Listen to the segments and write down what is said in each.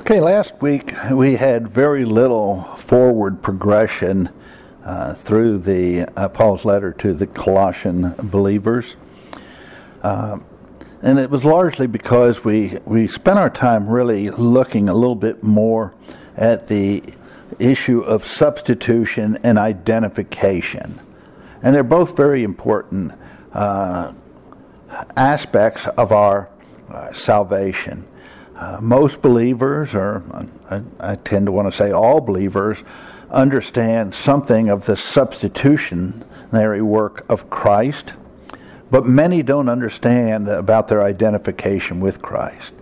Okay, last week we had very little forward progression uh, through the uh, Paul's letter to the Colossian believers, uh, and it was largely because we we spent our time really looking a little bit more at the issue of substitution and identification, and they're both very important uh, aspects of our uh, salvation. Uh, most believers, or I, I, tend to want to say all believers, understand something of the substitutionary work of Christ, but many don't understand about their identification with Christ.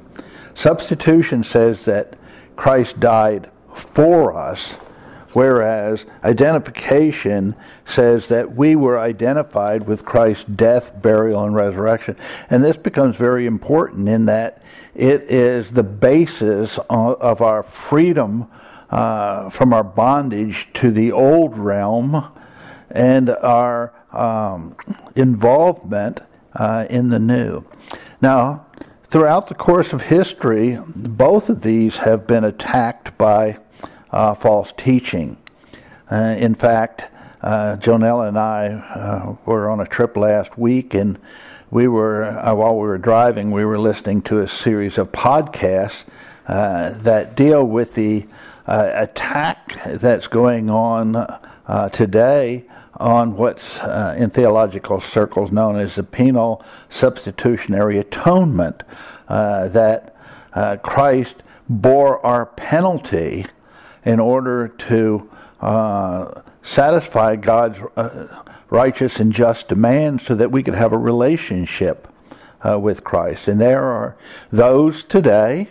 Substitution says that Christ died for us, whereas identification says that we were identified with Christ's death, burial, and resurrection. And this becomes very important in that it is the basis of our freedom uh, from our bondage to the old realm and our um, involvement uh, in the new. Now, throughout the course of history, both of these have been attacked by uh, false teaching. Uh, in fact, uh, Jonelle and I uh, were on a trip last week, and we were uh, while we were driving, we were listening to a series of podcasts uh, that deal with the uh, attack that's going on uh, today on what's uh, in theological circles known as the penal substitutionary atonement, uh, that Christ bore our penalty in order to satisfy God's righteous and just demands so that we could have a relationship uh, with Christ. And there are those today,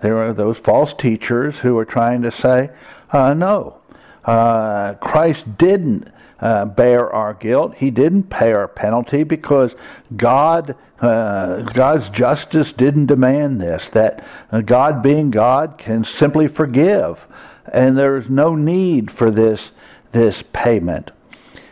there are those false teachers who are trying to say, uh, no, uh, Christ didn't uh, bear our guilt. He didn't pay our penalty because God, uh, God's justice didn't demand this. That uh, God, being God, can simply forgive, and there is no need for this this payment.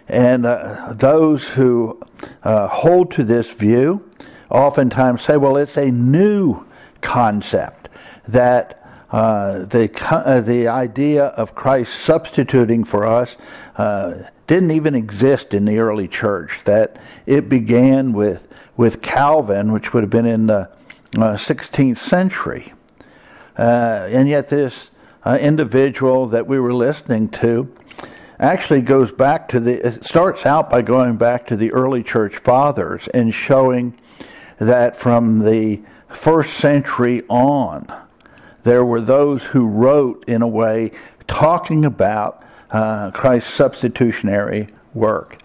And uh, those who uh, hold to this view oftentimes say, well, it's a new concept that uh, the uh, the idea of Christ substituting for us uh, didn't even exist in the early church. That it began with with Calvin, which would have been in the 16th uh, century, and yet this individual that we were listening to actually goes back to the, it starts out by going back to the early church fathers and showing that from the first century on, there were those who wrote in a way talking about uh, Christ's substitutionary work.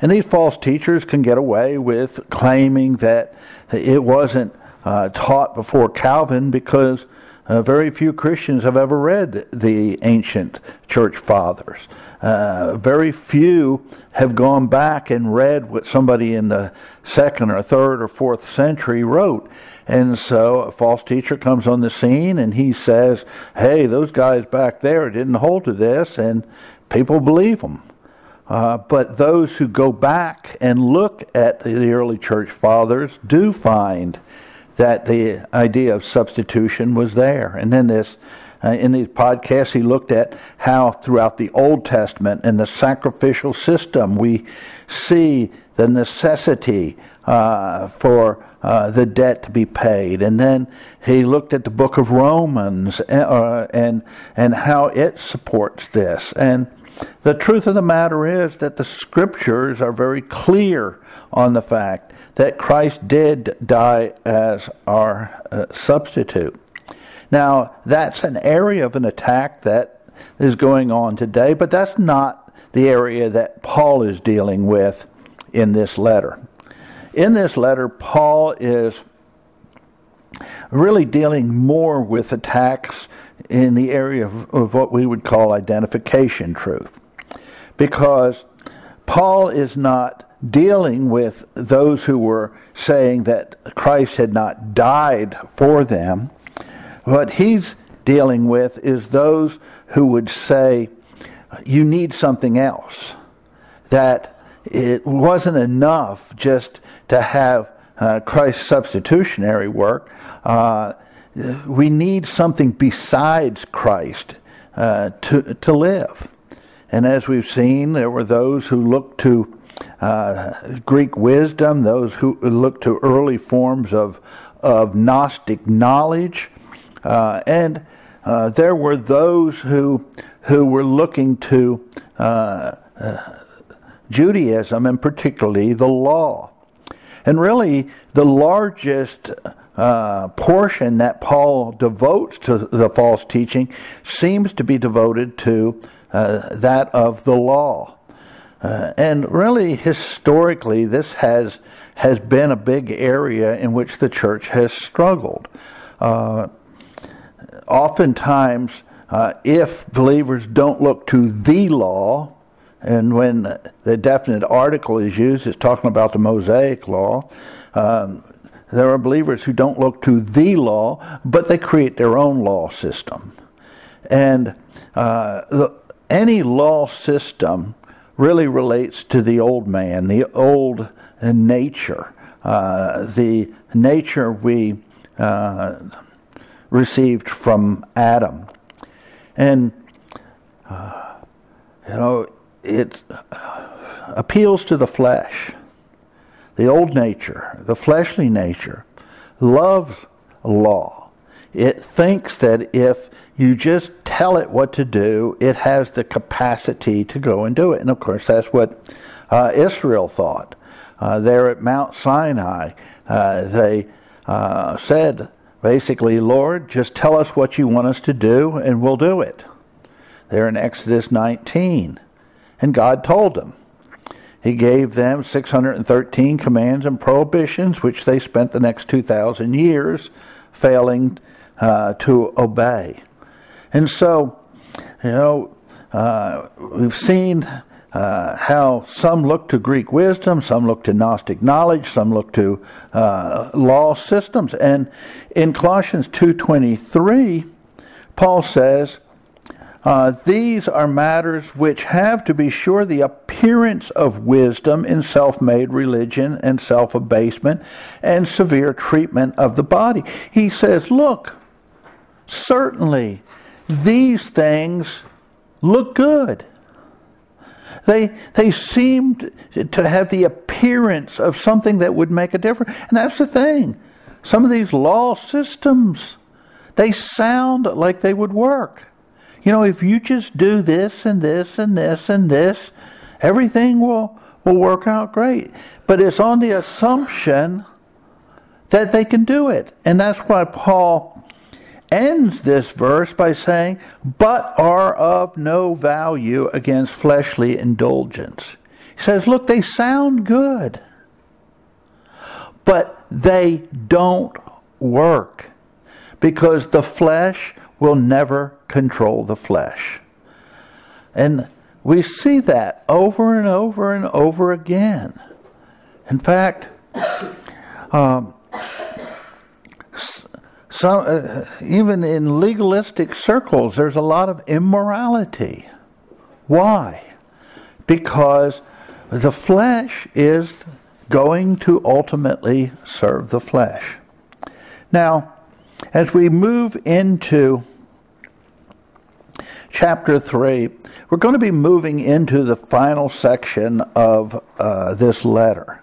And these false teachers can get away with claiming that it wasn't uh, taught before Calvin because uh, very few Christians have ever read the ancient church fathers. Uh, very few have gone back and read what somebody in the second or third or fourth century wrote. And so a false teacher comes on the scene and he says, hey, those guys back there didn't hold to this, and people believe them. Uh, but those who go back and look at the early church fathers do find that the idea of substitution was there. And then this, uh, in these podcasts, he looked at how throughout the Old Testament and the sacrificial system we see the necessity uh, for uh, the debt to be paid. And then he looked at the book of Romans uh, and and how it supports this. And the truth of the matter is that the scriptures are very clear on the fact that Christ did die as our uh, substitute. Now, that's an area of an attack that is going on today, but that's not the area that Paul is dealing with in this letter. In this letter, Paul is really dealing more with attacks in the area of, of what we would call identification truth. Because Paul is not dealing with those who were saying that Christ had not died for them. What he's dealing with is those who would say, you need something else. That it wasn't enough just to have uh, Christ's substitutionary work. Uh, we need something besides Christ uh, to to live. And as we've seen, there were those who looked to uh, Greek wisdom, those who looked to early forms of of Gnostic knowledge, uh, and uh, there were those who who were looking to uh, uh, Judaism and particularly the law. And really, the largest uh, portion that Paul devotes to the false teaching seems to be devoted to uh, that of the law. Uh, and really, historically, this has has been a big area in which the church has struggled. Uh, oftentimes, uh, if believers don't look to the law, and when the definite article is used, it's talking about the Mosaic law. Um, there are believers who don't look to the law, but they create their own law system. And uh, the, any law system really relates to the old man, the old nature, uh, the nature we uh, received from Adam. And, uh, you know, it appeals to the flesh, the old nature, the fleshly nature, loves law. It thinks that if you just tell it what to do, it has the capacity to go and do it. And of course, that's what uh, Israel thought. Uh, there at Mount Sinai, uh, they uh, said, basically, Lord, just tell us what you want us to do, and we'll do it. There in Exodus 19. And God told them. He gave them 613 commands and prohibitions, which they spent the next 2,000 years failing uh, to obey. And so, you know, uh, we've seen uh, how some look to Greek wisdom, some look to Gnostic knowledge, some look to uh, law systems. And in Colossians 2.23, Paul says, uh, these are matters which have, to be sure, the appearance of wisdom in self made religion and self abasement and severe treatment of the body. He says, Look, certainly these things look good. They, they seemed to have the appearance of something that would make a difference. And that's the thing. Some of these law systems, they sound like they would work. You know, if you just do this and this and this and this, everything will, will work out great. But it's on the assumption that they can do it. And that's why Paul ends this verse by saying, but are of no value against fleshly indulgence. He says, look, they sound good, but they don't work because the flesh will never control the flesh. And we see that over and over and over again. In fact, um, some, uh, even in legalistic circles, there's a lot of immorality. Why? Because the flesh is going to ultimately serve the flesh. Now, as we move into chapter 3, we're going to be moving into the final section of uh, this letter.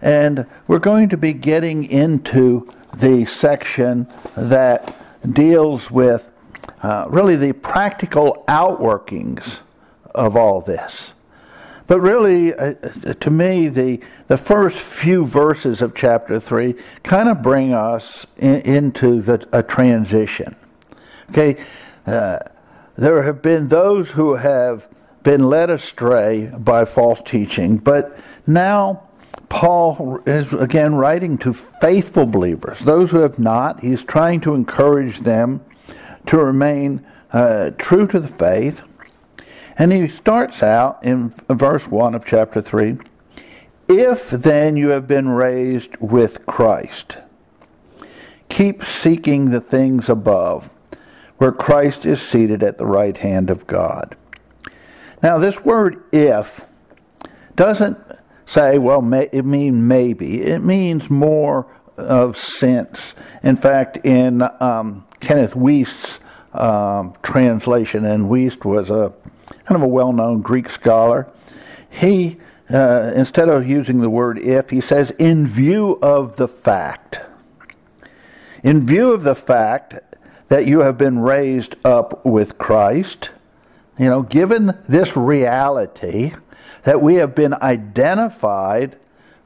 And we're going to be getting into the section that deals with uh, really the practical outworkings of all this. But really, uh, to me, the, the first few verses of chapter 3 kind of bring us in, into the, a transition. Okay, uh, there have been those who have been led astray by false teaching, but now Paul is again writing to faithful believers, those who have not. He's trying to encourage them to remain uh, true to the faith. And he starts out in verse 1 of chapter 3 If then you have been raised with Christ, keep seeking the things above where Christ is seated at the right hand of God. Now, this word if doesn't say, well, may, it means maybe. It means more of sense. In fact, in um, Kenneth Wuest's um, translation, and Wuest was a kind of a well-known Greek scholar, he uh, instead of using the word if, he says in view of the fact. In view of the fact that you have been raised up with Christ, you know, given this reality that we have been identified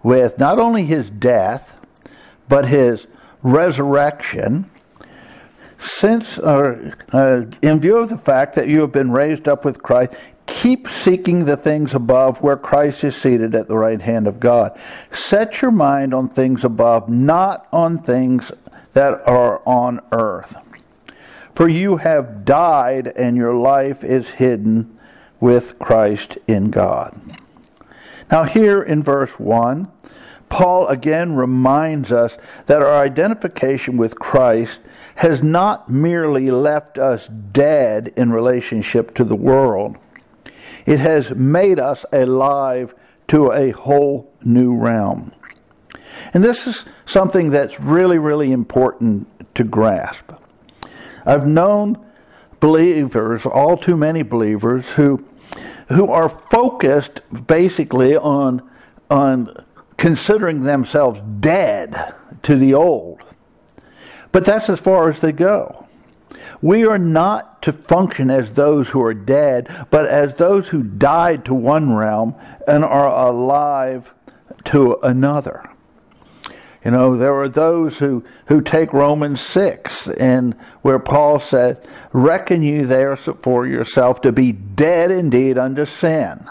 with not only his death, but his resurrection, since, uh, uh, in view of the fact that you have been raised up with Christ, keep seeking the things above where Christ is seated at the right hand of God. Set your mind on things above, not on things that are on earth. For you have died, and your life is hidden with Christ in God. Now, here in verse 1, Paul again reminds us that our identification with Christ has not merely left us dead in relationship to the world, it has made us alive to a whole new realm. And this is something that's really, really important to grasp. I've known believers, all too many believers, who who are focused basically on on considering themselves dead to the old. But that's as far as they go. We are not to function as those who are dead, but as those who died to one realm and are alive to another. You know, there are those who, who take Romans 6 and where Paul said, Reckon you therefore yourself to be dead indeed unto sin.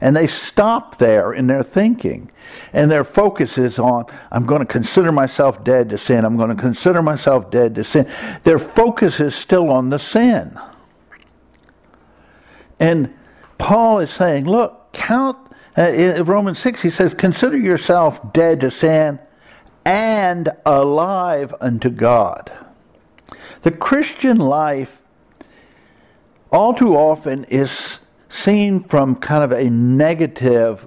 And they stop there in their thinking. And their focus is on, I'm going to consider myself dead to sin. I'm going to consider myself dead to sin. Their focus is still on the sin. And Paul is saying, look, count, uh, in Romans 6, he says, consider yourself dead to sin and alive unto God. The Christian life all too often is seen from kind of a negative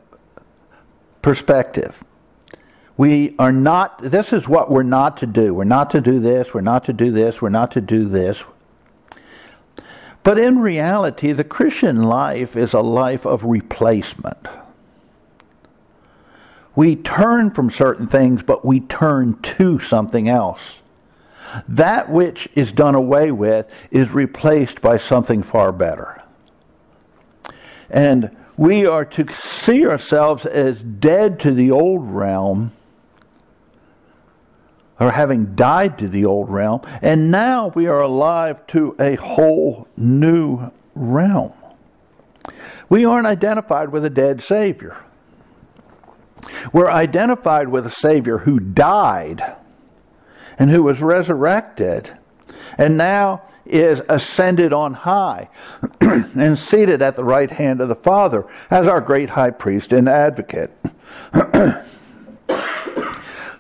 perspective. We are not, this is what we're not to do. We're not to do this, we're not to do this, we're not to do this. But in reality, the Christian life is a life of replacement. We turn from certain things, but we turn to something else. That which is done away with is replaced by something far better. And we are to see ourselves as dead to the old realm, or having died to the old realm, and now we are alive to a whole new realm. We aren't identified with a dead Savior. We're identified with a Savior who died and who was resurrected and now is ascended on high and seated at the right hand of the Father as our great high priest and advocate.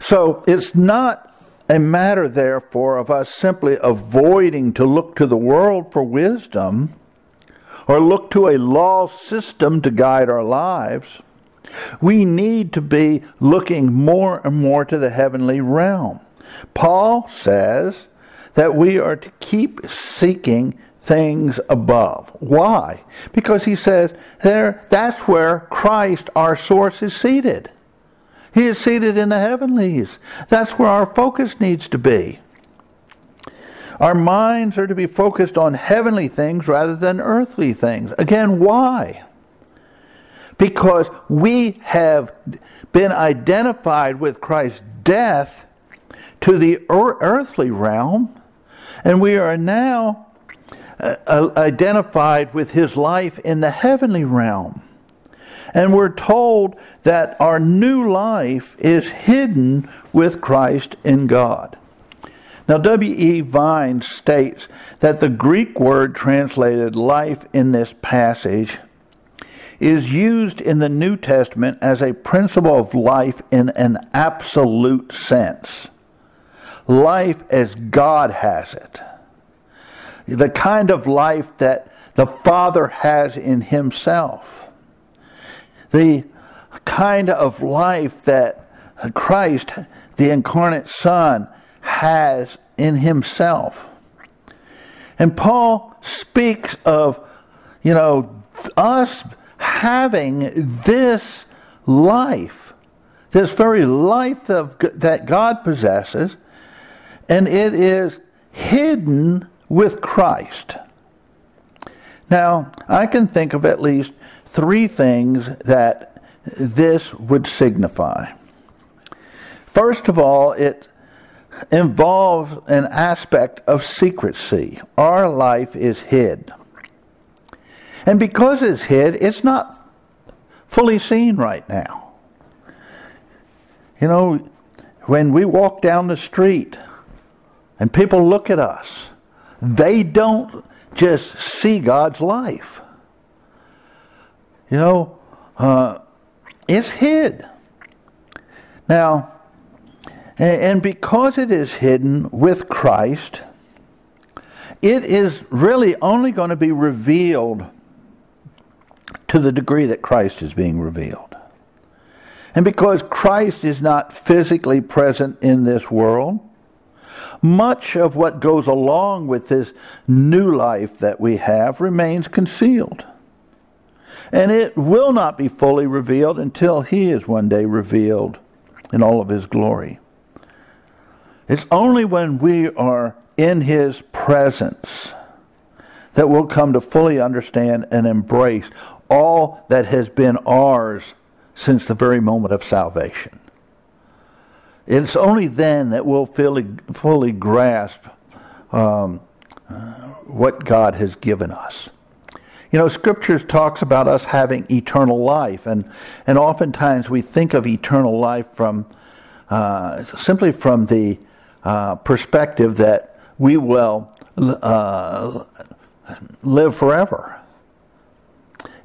so it's not a matter, therefore, of us simply avoiding to look to the world for wisdom or look to a law system to guide our lives. We need to be looking more and more to the heavenly realm. Paul says that we are to keep seeking things above. Why? Because he says there that's where Christ our source is seated. He is seated in the heavenlies. That's where our focus needs to be. Our minds are to be focused on heavenly things rather than earthly things. Again, why? Because we have been identified with Christ's death to the earthly realm and we are now uh, uh, identified with his life in the heavenly realm. And we're told that our new life is hidden with Christ in God. Now, W.E. Vine states that the Greek word translated life in this passage is used in the New Testament as a principle of life in an absolute sense life as God has it. The kind of life that the Father has in Himself. The kind of life that Christ the incarnate Son has in himself. And Paul speaks of, you know, us having this life, this very life of, that God possesses, and it is hidden with Christ. Now, I can think of at least three things that this would signify. First of all, it involves an aspect of secrecy. Our life is hid. And because it's hid, it's not fully seen right now. You know, when we walk down the street and people look at us, they don't just see God's life. You know, uh, it's hid. Now, and because it is hidden with Christ, it is really only going to be revealed to the degree that Christ is being revealed. And because Christ is not physically present in this world, much of what goes along with this new life that we have remains concealed. And it will not be fully revealed until He is one day revealed in all of His glory. It's only when we are in His presence that we'll come to fully understand and embrace all that has been ours since the very moment of salvation. It's only then that we'll fully, fully grasp um, what God has given us. You know, Scripture talks about us having eternal life, and, and oftentimes we think of eternal life from uh, simply from the uh, perspective that we will uh, live forever.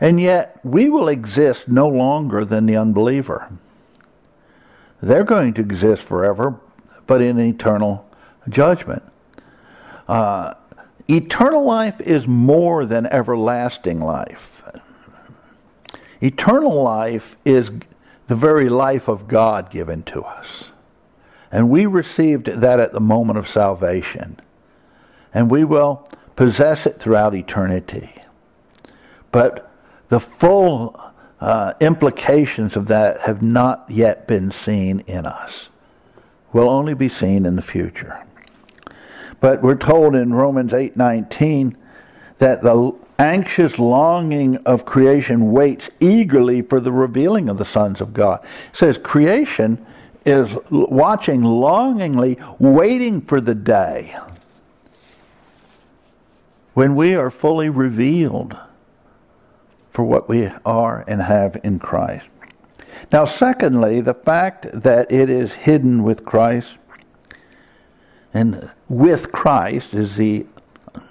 And yet, we will exist no longer than the unbeliever. They're going to exist forever, but in eternal judgment. Uh, eternal life is more than everlasting life. Eternal life is the very life of God given to us. And we received that at the moment of salvation. And we will possess it throughout eternity. But the full uh, implications of that have not yet been seen in us. Will only be seen in the future. But we're told in Romans 8:19 that the anxious longing of creation waits eagerly for the revealing of the sons of God. It says creation is watching longingly, waiting for the day when we are fully revealed for what we are and have in Christ. Now, secondly, the fact that it is hidden with Christ, and with Christ is the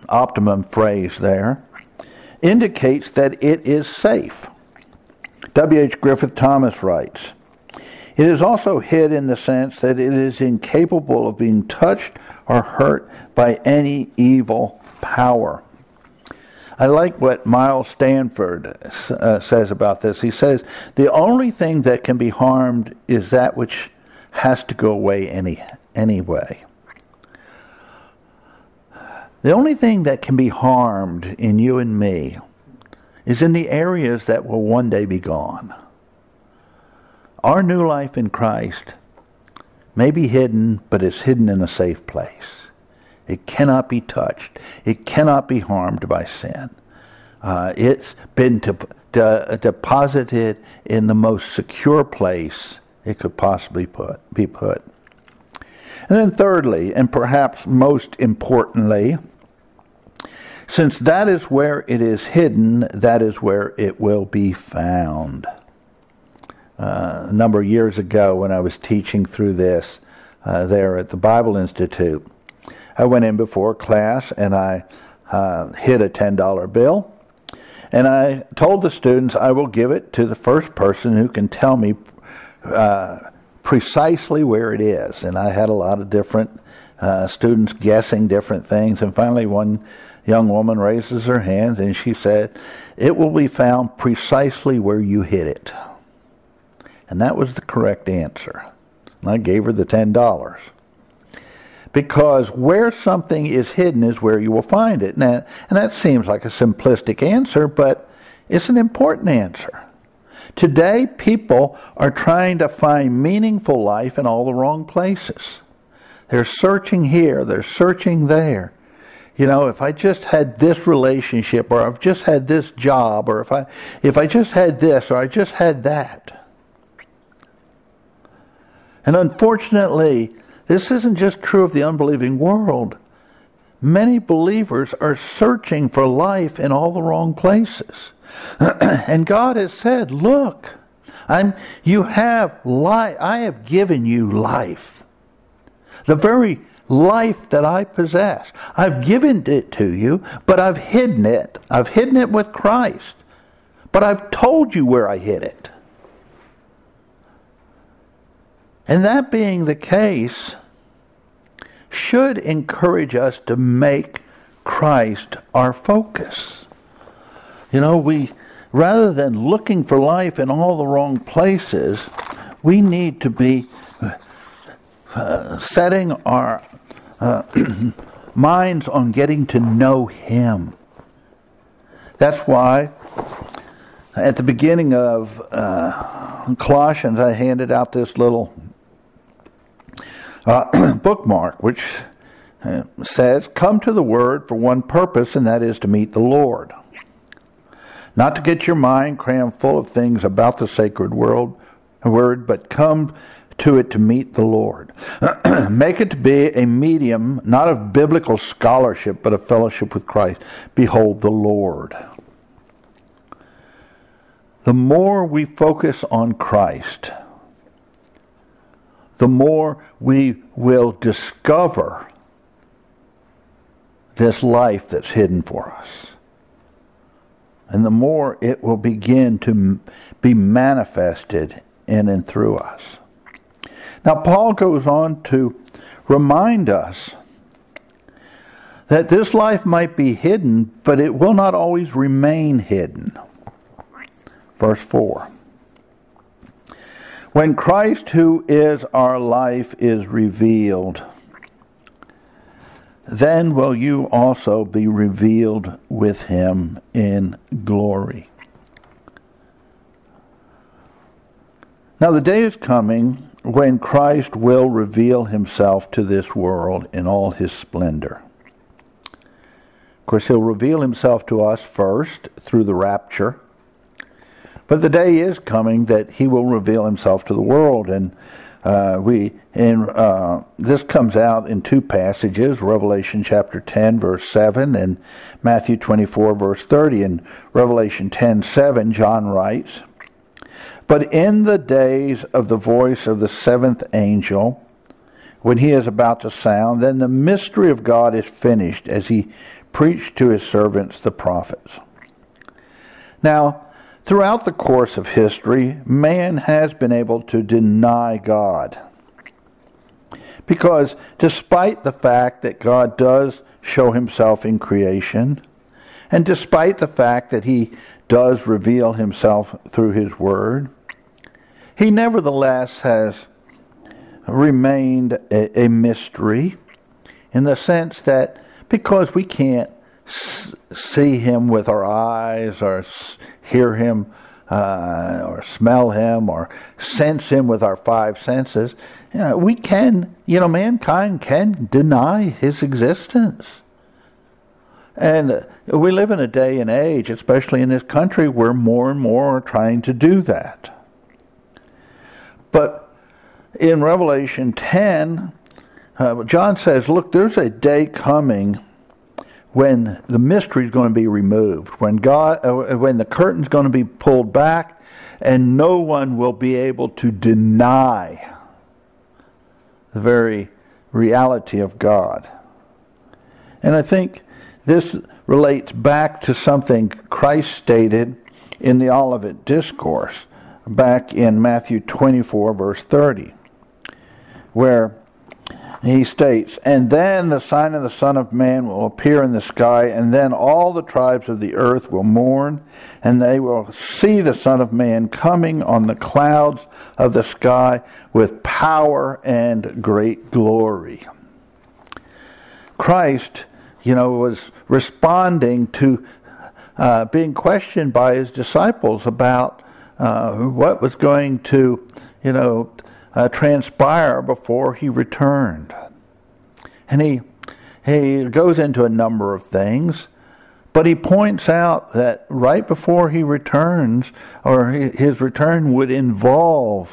optimum phrase there, indicates that it is safe. W.H. Griffith Thomas writes, It is also hid in the sense that it is incapable of being touched or hurt by any evil power. I like what Miles Stanford uh, says about this. He says, The only thing that can be harmed is that which has to go away any, anyway. The only thing that can be harmed in you and me is in the areas that will one day be gone. Our new life in Christ may be hidden, but it's hidden in a safe place. It cannot be touched. It cannot be harmed by sin. Uh, it's been de- de- deposited in the most secure place it could possibly put, be put. And then, thirdly, and perhaps most importantly, since that is where it is hidden, that is where it will be found. Uh, a number of years ago, when I was teaching through this uh, there at the Bible Institute, I went in before class and I uh, a $10 bill. And I told the students I will give it to the first person who can tell me uh, precisely where it is. And I had a lot of different uh, students guessing different things. And finally, one young woman raises her hand and she said, It will be found precisely where you hid it. And that was the correct answer. And I gave her the $10. Because where something is hidden is where you will find it. And that, and that seems like a simplistic answer, but it's an important answer. Today, people are trying to find meaningful life in all the wrong places. They're searching here, they're searching there. You know, if I just had this relationship, or I've just had this job, or if I if I just had this, or I just had that. And unfortunately, this isn't just true of the unbelieving world. Many believers are searching for life in all the wrong places. and God has said, look, I'm, you have life. I have given you life. The very life that I possess. I've given it to you, but I've hidden it. I've hidden it with Christ. But I've told you where I hid it. And that being the case, should encourage us to make Christ our focus. You know, we rather than looking for life in all the wrong places, we need to be uh, setting our uh, minds on getting to know Him. That's why at the beginning of uh, Colossians, I handed out this little uh, bookmark, which uh, says, Come to the Word for one purpose, and that is to meet the Lord. Not to get your mind crammed full of things about the sacred world, word, but come to it to meet the Lord. Make it to be a medium, not of biblical scholarship, but of fellowship with Christ. Behold the Lord. The more we focus on Christ, the more we will discover this life that's hidden for us. And the more it will begin to be manifested in and through us. Now, Paul goes on to remind us that this life might be hidden, but it will not always remain hidden. Verse 4. When Christ, who is our life, is revealed, then will you also be revealed with him in glory. Now the day is coming when Christ will reveal himself to this world in all his splendor. Of course, he'll reveal himself to us first through the rapture. But the day is coming that he will reveal himself to the world, and uh, we and uh, this comes out in two passages: Revelation chapter ten, verse seven, and Matthew twenty-four, verse thirty. In Revelation ten seven, John writes, but in the days of the voice of the seventh angel, when he is about to sound, then the mystery of God is finished as he preached to his servants, the prophets. Now, throughout the course of history, man has been able to deny God. Because despite the fact that God does show himself in creation, and despite the fact that he does reveal himself through his word, he nevertheless has remained a, a mystery in the sense that because we can't see him with our eyes or hear him uh, or smell him or sense him with our five senses, you know, we can, you know, mankind can deny his existence. And we live in a day and age, especially in this country, where more and more are trying to do that. But in Revelation 10, uh, John says, look, there's a day coming when the mystery is going to be removed, when God, uh, when the curtain's going to be pulled back, and no one will be able to deny the very reality of God. And I think this relates back to something Christ stated in the Olivet Discourse back in Matthew 24, verse 30, where he states, And then the sign of the Son of Man will appear in the sky, and then all the tribes of the earth will mourn, and they will see the Son of Man coming on the clouds of the sky with power and great glory. Christ, you know, was responding to uh, being questioned by his disciples about uh, what was going to, you know, uh, transpire before he returned. And he, he goes into a number of things, but he points out that right before he returns, or his return would involve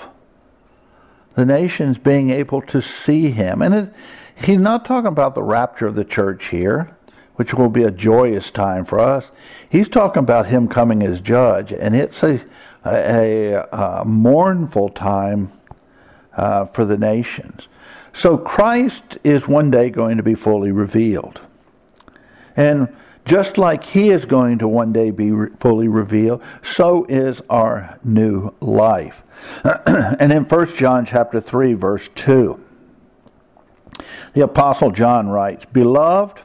the nations being able to see him. And it, he's not talking about the rapture of the church here, which will be a joyous time for us. He's talking about him coming as judge, and it's a, a, a mournful time uh, for the nations. So Christ is one day going to be fully revealed. And just like he is going to one day be re- fully revealed, so is our new life. and in 1 John chapter 3 verse 2, the apostle John writes, "Beloved,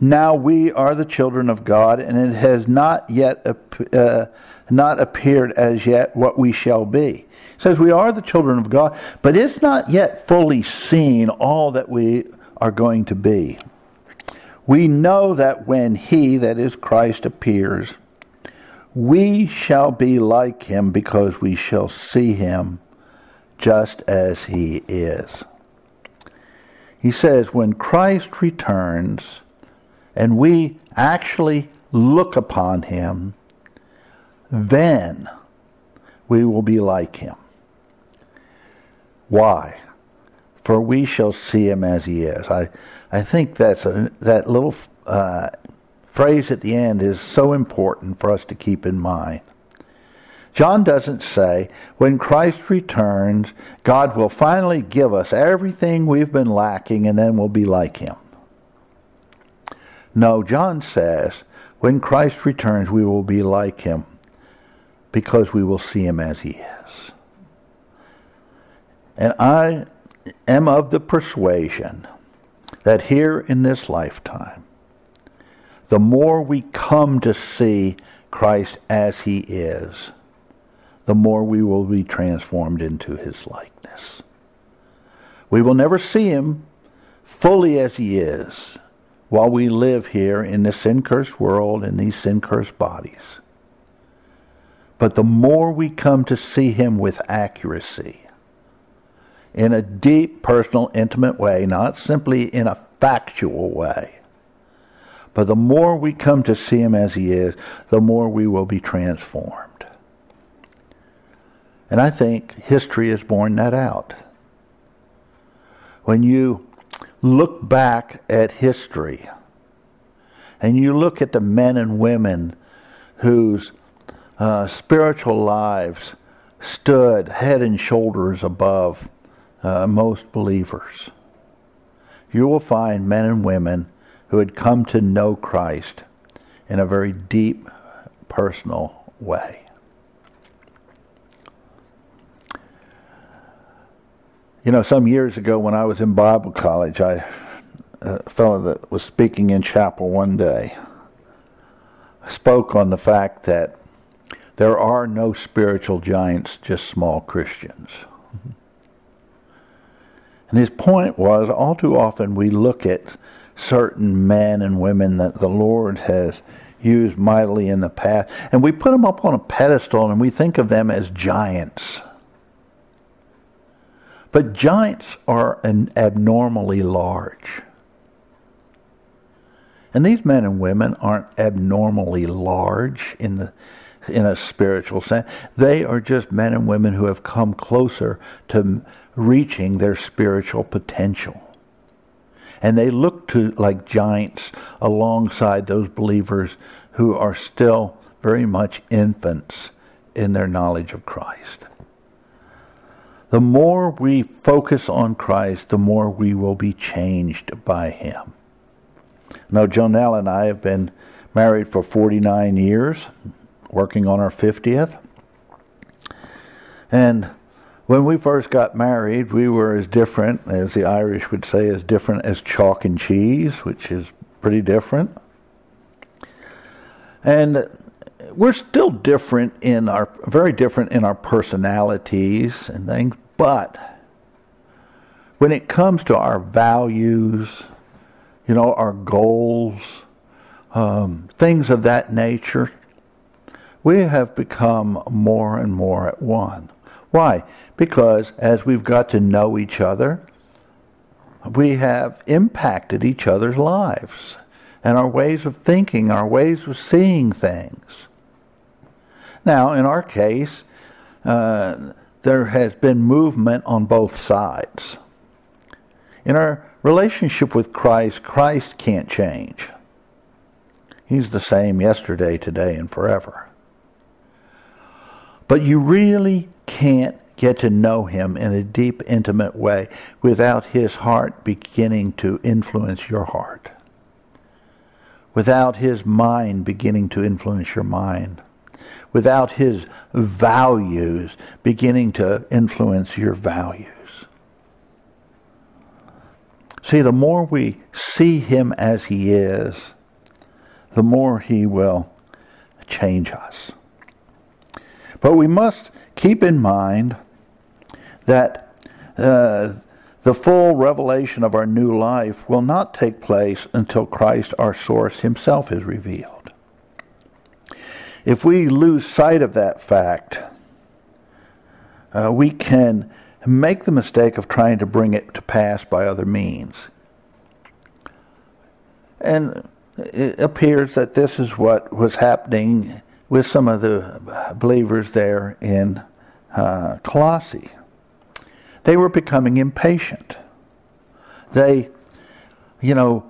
now we are the children of God, and it has not yet uh, not appeared as yet what we shall be." Says we are the children of God, but it's not yet fully seen all that we are going to be. We know that when He, that is Christ, appears, we shall be like Him because we shall see Him just as He is. He says, when Christ returns and we actually look upon Him, then we will be like Him. Why? For we shall see him as he is. I, I think that's a, that little uh, phrase at the end is so important for us to keep in mind. John doesn't say when Christ returns, God will finally give us everything we've been lacking and then we'll be like him. No, John says when Christ returns, we will be like him because we will see him as he is. And I am of the persuasion that here in this lifetime, the more we come to see Christ as he is, the more we will be transformed into his likeness. We will never see him fully as he is while we live here in this sin cursed world in these sin cursed bodies. But the more we come to see him with accuracy, in a deep, personal, intimate way, not simply in a factual way. But the more we come to see him as he is, the more we will be transformed. And I think history has borne that out. When you look back at history and you look at the men and women whose uh, spiritual lives stood head and shoulders above uh, most believers. You will find men and women who had come to know Christ in a very deep, personal way. You know, some years ago when I was in Bible college, I a fellow that was speaking in chapel one day spoke on the fact that there are no spiritual giants, just small Christians. And his point was all too often we look at certain men and women that the Lord has used mightily in the past, and we put them up on a pedestal and we think of them as giants. But giants are an abnormally large. And these men and women aren't abnormally large in the in a spiritual sense. They are just men and women who have come closer to reaching their spiritual potential. And they look to like giants alongside those believers who are still very much infants in their knowledge of Christ. The more we focus on Christ, the more we will be changed by Him. Now, Jonelle and I have been married for 49 years, working on our 50th. And when we first got married, we were as different, as the Irish would say, as different as chalk and cheese, which is pretty different. And we're still different in our, very different in our personalities and things, but when it comes to our values, you know, our goals, um, things of that nature, we have become more and more at one. Why? Because as we've got to know each other, we have impacted each other's lives and our ways of thinking, our ways of seeing things. Now, in our case, uh, there has been movement on both sides. In our relationship with Christ, Christ can't change. He's the same yesterday, today, and forever. But you really can't get to know him in a deep, intimate way without his heart beginning to influence your heart, without his mind beginning to influence your mind, without his values beginning to influence your values. See, the more we see him as he is, the more he will change us. But we must keep in mind that uh, the full revelation of our new life will not take place until Christ, our source, himself is revealed. If we lose sight of that fact, uh, we can make the mistake of trying to bring it to pass by other means. And it appears that this is what was happening with some of the believers there in uh, Colossae. They were becoming impatient. They, you know,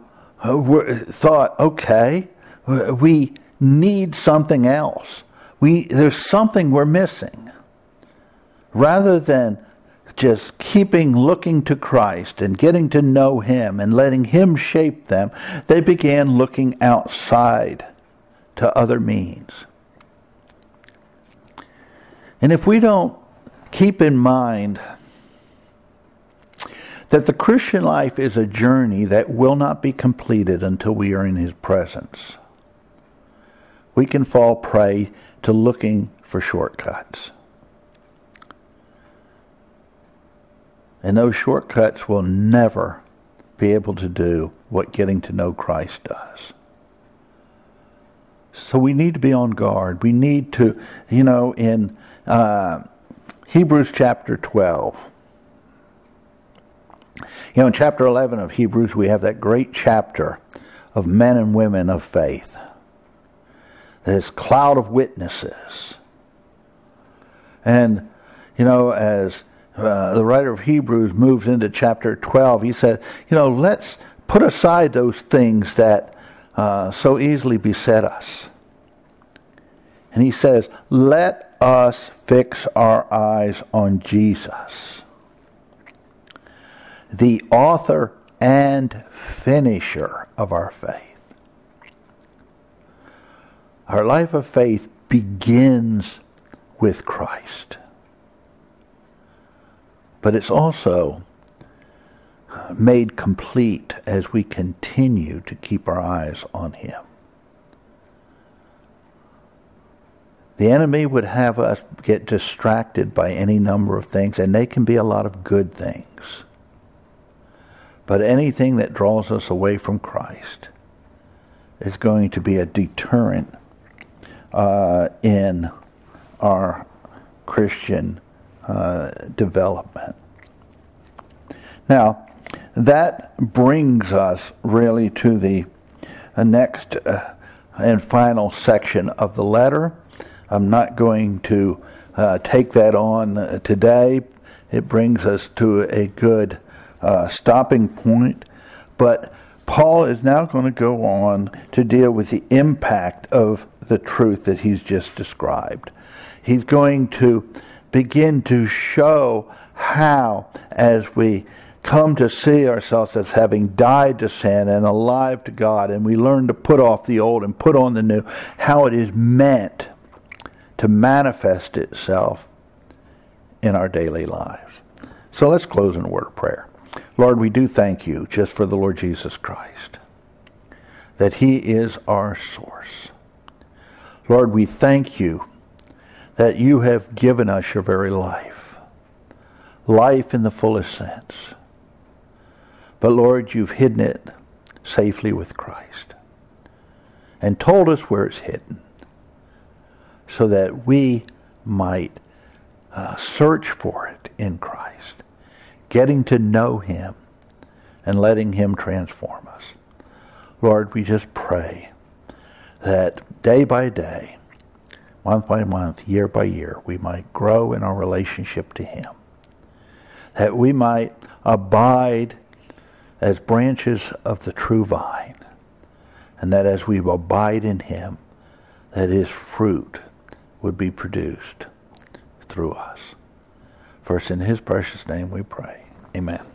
were, thought, okay, we need something else. We there's something we're missing. Rather than just keeping looking to Christ and getting to know Him and letting Him shape them, they began looking outside to other means. And if we don't keep in mind that the Christian life is a journey that will not be completed until we are in His presence, we can fall prey to looking for shortcuts. And those shortcuts will never be able to do what getting to know Christ does. So we need to be on guard. We need to, you know, in uh, Hebrews chapter 12. You know, in chapter 11 of Hebrews, we have that great chapter of men and women of faith. This cloud of witnesses. And, you know, as uh, the writer of Hebrews moves into chapter 12, he said, you know, let's put aside those things that uh, so easily beset us. And he says, let us fix our eyes on Jesus, the author and finisher of our faith. Our life of faith begins with Christ. But it's also made complete as we continue to keep our eyes on Him. The enemy would have us get distracted by any number of things, and they can be a lot of good things. But anything that draws us away from Christ is going to be a deterrent uh, in our Christian uh, development. Now, that brings us really to the uh, next uh, and final section of the letter I'm not going to uh, take that on today. It brings us to a good uh, stopping point. But Paul is now going to go on to deal with the impact of the truth that he's just described. He's going to begin to show how, as we come to see ourselves as having died to sin and alive to God, and we learn to put off the old and put on the new, how it is meant to manifest itself in our daily lives. So let's close in a word of prayer. Lord, we do thank you just for the Lord Jesus Christ, that he is our source. Lord, we thank you that you have given us your very life, life in the fullest sense. But Lord, you've hidden it safely with Christ and told us where it's hidden so that we might uh, search for it in Christ, getting to know him and letting him transform us. Lord, we just pray that day by day, month by month, year by year, we might grow in our relationship to him. That we might abide as branches of the true vine. And that as we abide in him, that his fruit would be produced through us. First, in his precious name we pray. Amen.